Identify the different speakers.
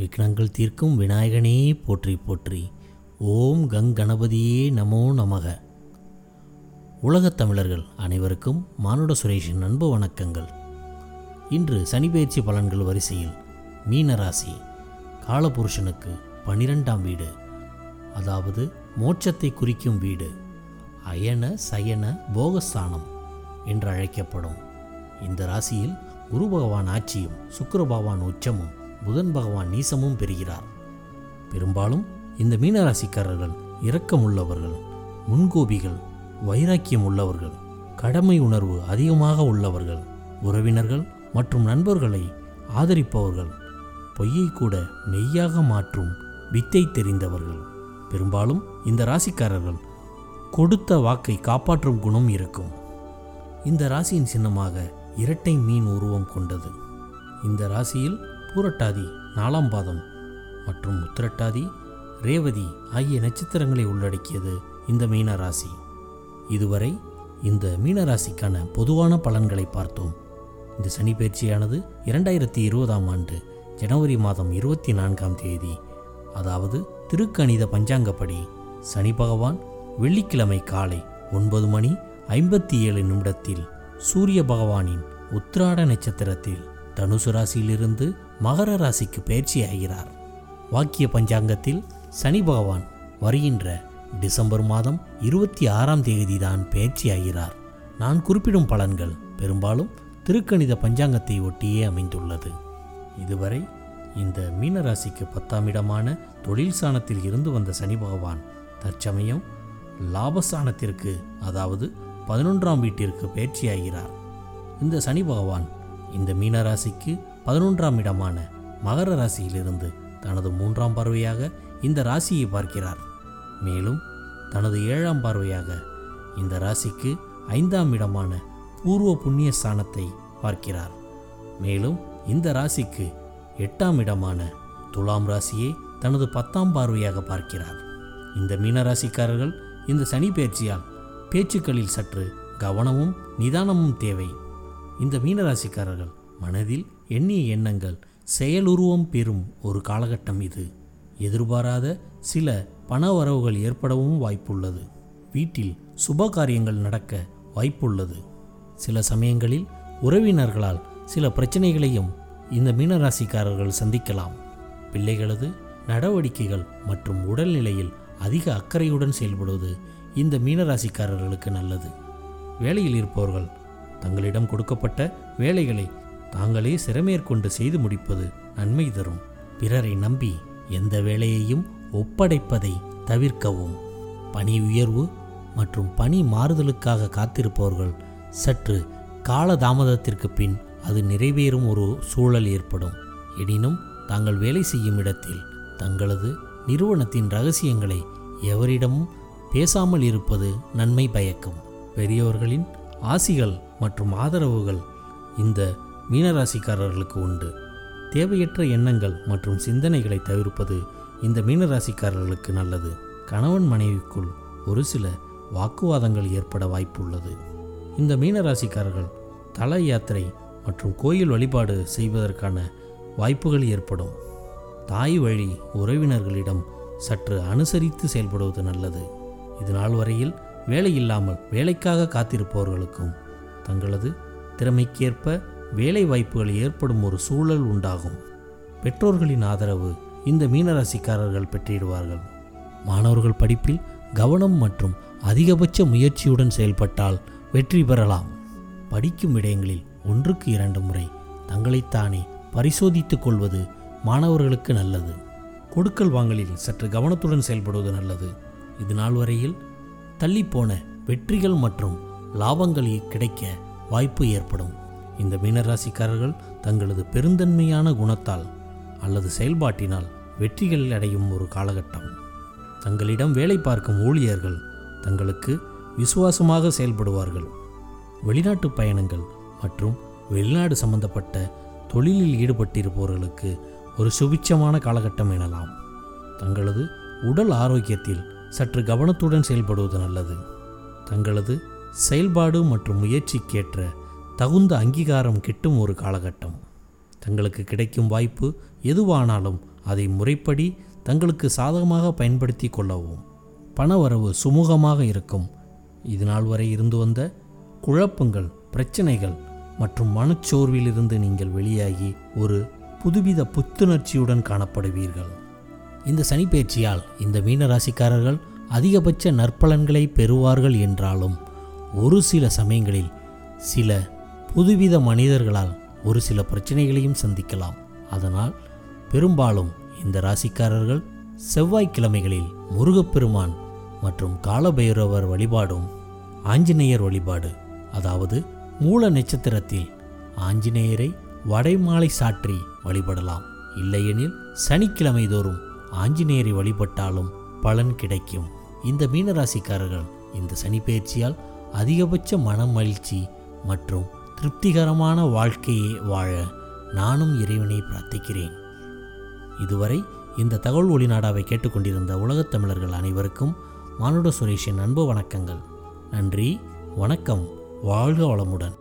Speaker 1: விக்னங்கள் தீர்க்கும் விநாயகனே போற்றி போற்றி. ஓம் கங் கணபதியே நமோ நமக. உலகத் தமிழர்கள் அனைவருக்கும் மானுட சுரேஷின் அன்பு வணக்கங்கள். இன்று சனிபெயர்ச்சி பலன்கள் வரிசையில் மீனராசி காலபுருஷனுக்கு பனிரெண்டாம் வீடு. அதாவது மோட்சத்தை குறிக்கும் வீடு. அயன சயன போகஸ்தானம் என்று அழைக்கப்படும். இந்த ராசியில் குரு பகவான் ஆட்சியும் சுக்கர பகவான் உச்சமும் புதன் பகவான் நீசமும் பெறுகிறார். பெரும்பாலும் இந்த மீனராசிக்காரர்கள் இரக்கமுள்ளவர்கள் முன்கோபிகள் வைராக்கியம் உள்ளவர்கள் கடமை உணர்வு அதிகமாக உள்ளவர்கள் உறவினர்கள் மற்றும் நண்பர்களை ஆதரிப்பவர்கள் பொய்யை கூட மெய்யாக மாற்றும் வித்தை தெரிந்தவர்கள். பெரும்பாலும் இந்த ராசிக்காரர்கள் கொடுத்த வாக்கை காப்பாற்றும் குணம் இருக்கும். இந்த ராசியின் சின்னமாக இரட்டை மீன் உருவம் கொண்டது. இந்த ராசியில் பூரட்டாதி நாலாம் பாதம் மற்றும் உத்திரட்டாதி ரேவதி ஆகிய நட்சத்திரங்களை உள்ளடக்கியது இந்த மீன ராசி இதுவரை இந்த மீனராசிக்கான பொதுவான பலன்களை பார்த்தோம். இந்த சனி பயிற்சியானது இரண்டாயிரத்தி இருபதாம் ஆண்டு ஜனவரி மாதம் இருபத்தி நான்காம் தேதி. அதாவது திருக்கணித பஞ்சாங்கப்படி சனி பகவான் வெள்ளிக்கிழமை காலை ஒன்பது மணி ஐம்பத்தி ஏழு நிமிடத்தில் சூரிய பகவானின் உத்திராட நட்சத்திரத்தில் தனுசு ராசியிலிருந்து மகர ராசிக்கு பயிற்சியாகிறார் வாக்கிய பஞ்சாங்கத்தில் சனி பகவான் வருகின்ற டிசம்பர் மாதம் இருபத்தி ஆறாம் தேதி தான் பயிற்சியாகிறார் நான் குறிப்பிடும் பலன்கள் பெரும்பாலும் திருக்கணித பஞ்சாங்கத்தை ஒட்டியே அமைந்துள்ளது. இதுவரை இந்த மீனராசிக்கு பத்தாம் இடமான தொழில் சாணத்தில் இருந்து வந்த சனி பகவான் தற்சமயம் லாபஸ்தானத்திற்கு அதாவது பதினொன்றாம் வீட்டிற்கு பயிற்சியாகிறார் இந்த சனி பகவான் இந்த மீனராசிக்கு பதினொன்றாம் இடமான மகர ராசியிலிருந்து தனது மூன்றாம் பார்வையாக இந்த ராசியை பார்க்கிறார். மேலும் தனது ஏழாம் பார்வையாக இந்த ராசிக்கு ஐந்தாம் இடமான பூர்வ புண்ணிய ஸ்தானத்தை பார்க்கிறார். மேலும் இந்த ராசிக்கு எட்டாம் இடமான துலாம் ராசியை தனது பத்தாம் பார்வையாக பார்க்கிறார். இந்த மீனராசிக்காரர்கள் இந்த சனி பயிற்சியால் பேச்சுக்களில் சற்று கவனமும் நிதானமும் தேவை. இந்த மீனராசிக்காரர்கள் மனதில் எண்ணிய எண்ணங்கள் செயலுருவம் பெறும் ஒரு காலகட்டம் இது. எதிர்பாராத சில பண வரவுகள் ஏற்படவும் வாய்ப்புள்ளது. வீட்டில் சுப காரியங்கள் நடக்க வாய்ப்புள்ளது. சில சமயங்களில் உறவினர்களால் சில பிரச்சனைகளையும் இந்த மீனராசிக்காரர்கள் சந்திக்கலாம். பிள்ளைகளது நடவடிக்கைகள் மற்றும் உடல்நிலையில் அதிக அக்கறையுடன் செயல்படுவது இந்த மீனராசிக்காரர்களுக்கு நல்லது. வேலையில் இருப்பவர்கள் தங்களிடம் கொடுக்கப்பட்ட வேலைகளை தாங்களே சிறமேற்கொண்டு செய்து முடிப்பது நன்மை தரும். பிறரை நம்பி எந்த வேலையையும் ஒப்படைப்பதை தவிர்க்கவும். பணி உயர்வு மற்றும் பணி மாறுதலுக்காக காத்திருப்பவர்கள் சற்று காலதாமதத்திற்கு பின் அது நிறைவேறும் ஒரு சூழல் ஏற்படும். எனினும் தாங்கள் வேலை செய்யும் இடத்தில் தங்களது நிறுவனத்தின் ரகசியங்களை எவரிடமும் பேசாமல் இருப்பது நன்மை பயக்கும். பெரியவர்களின் ஆசிகள் மற்றும் ஆதரவுகள் இந்த மீனராசிக்காரர்களுக்கு உண்டு. தேவையற்ற எண்ணங்கள் மற்றும் சிந்தனைகளை தவிர்ப்பது இந்த மீனராசிக்காரர்களுக்கு நல்லது. கணவன் மனைவிக்குள் ஒரு சில வாக்குவாதங்கள் ஏற்பட வாய்ப்புள்ளது. இந்த மீனராசிக்காரர்கள் தல யாத்திரை மற்றும் கோயில் வழிபாடு செய்வதற்கான வாய்ப்புகள் ஏற்படும். தாய் வழி உறவினர்களிடம் சற்று அனுசரித்து செயல்படுவது நல்லது. இது நாள் வரையில் வேலை இல்லாமல் வேலைக்காக காத்திருப்பவர்களுக்கும் தங்களது திறமைக்கேற்ப வேலை வாய்ப்புகள் ஏற்படும் ஒரு சூழல் உண்டாகும். பெற்றோர்களின் ஆதரவு இந்த மீனராசிக்காரர்கள் பெற்றிடுவார்கள். மாணவர்கள் படிப்பில் கவனம் மற்றும் அதிகபட்ச முயற்சியுடன் செயல்பட்டால் வெற்றி பெறலாம். படிக்கும் விடயங்களில் ஒன்றுக்கு இரண்டு முறை தங்களைத்தானே பரிசோதித்துக் கொள்வது மாணவர்களுக்கு நல்லது. கொடுக்கல் வாங்கலில் சற்று கவனத்துடன் செயல்படுவது நல்லது. இது நாள் வரையில் தள்ளிப்போன வெற்றிகள் மற்றும் லாபங்கள் கிடைக்க வாய்ப்பு ஏற்படும். இந்த மீனராசிக்காரர்கள் தங்களது பெருந்தன்மையான குணத்தால் அல்லது செயல்பாட்டினால் வெற்றிகள் அடையும் ஒரு காலகட்டம். தங்களிடம் வேலை பார்க்கும் ஊழியர்கள் தங்களுக்கு விசுவாசமாக செயல்படுவார்கள். வெளிநாட்டு பயணங்கள் மற்றும் வெளிநாடு சம்பந்தப்பட்ட தொழிலில் ஈடுபட்டிருப்பவர்களுக்கு ஒரு சுபிச்சமான காலகட்டம் எனலாம். தங்களது உடல் ஆரோக்கியத்தில் சற்று கவனத்துடன் செயல்படுவது நல்லது. தங்களது செயல்பாடு மற்றும் முயற்சிக்கேற்ற தகுந்த அங்கீகாரம் கிட்டும் ஒரு காலகட்டம். தங்களுக்கு கிடைக்கும் வாய்ப்பு எதுவானாலும் அதை முறைப்படி தங்களுக்கு சாதகமாக பயன்படுத்தி கொள்ளவும். பணவரவு சுமூகமாக இருக்கும். இது நாள் வரை இருந்து வந்த குழப்பங்கள் பிரச்சனைகள் மற்றும் மனச்சோர்விலிருந்து நீங்கள் வெளியாகி ஒரு புதுவித புத்துணர்ச்சியுடன் காணப்படுவீர்கள். இந்த சனிப்பெயர்ச்சியால் இந்த மீனராசிக்காரர்கள் அதிகபட்ச நற்பலன்களை பெறுவார்கள் என்றாலும் ஒரு சில சமயங்களில் சில புதுவித மனிதர்களால் ஒரு சில பிரச்சனைகளையும் சந்திக்கலாம். அதனால் பெரும்பாலும் இந்த ராசிக்காரர்கள் செவ்வாய்க்கிழமைகளில் முருகப்பெருமான் மற்றும் காலபைரவர் வழிபாடும் ஆஞ்சநேயர் வழிபாடு அதாவது மூல நட்சத்திரத்தில் ஆஞ்சநேயரை வடைமாலை சாற்றி வழிபடலாம். இல்லையெனில் சனிக்கிழமை தோறும் ஆஞ்சநேயரை வழிபட்டாலும் பலன் கிடைக்கும். இந்த மீனராசிக்காரர்கள் இந்த சனி பயிற்சியால் அதிகபட்ச மன மகிழ்ச்சி மற்றும் திருப்திகரமான வாழ்க்கையை வாழ நானும் இறைவனை பிரார்த்திக்கிறேன். இதுவரை இந்த தகவல் ஒளிநாடாவை கேட்டுக்கொண்டிருந்த உலகத் தமிழர்கள் அனைவருக்கும் மானுட சுரேஷின் அன்பு வணக்கங்கள். நன்றி வணக்கம் வாழ்க வளமுடன்.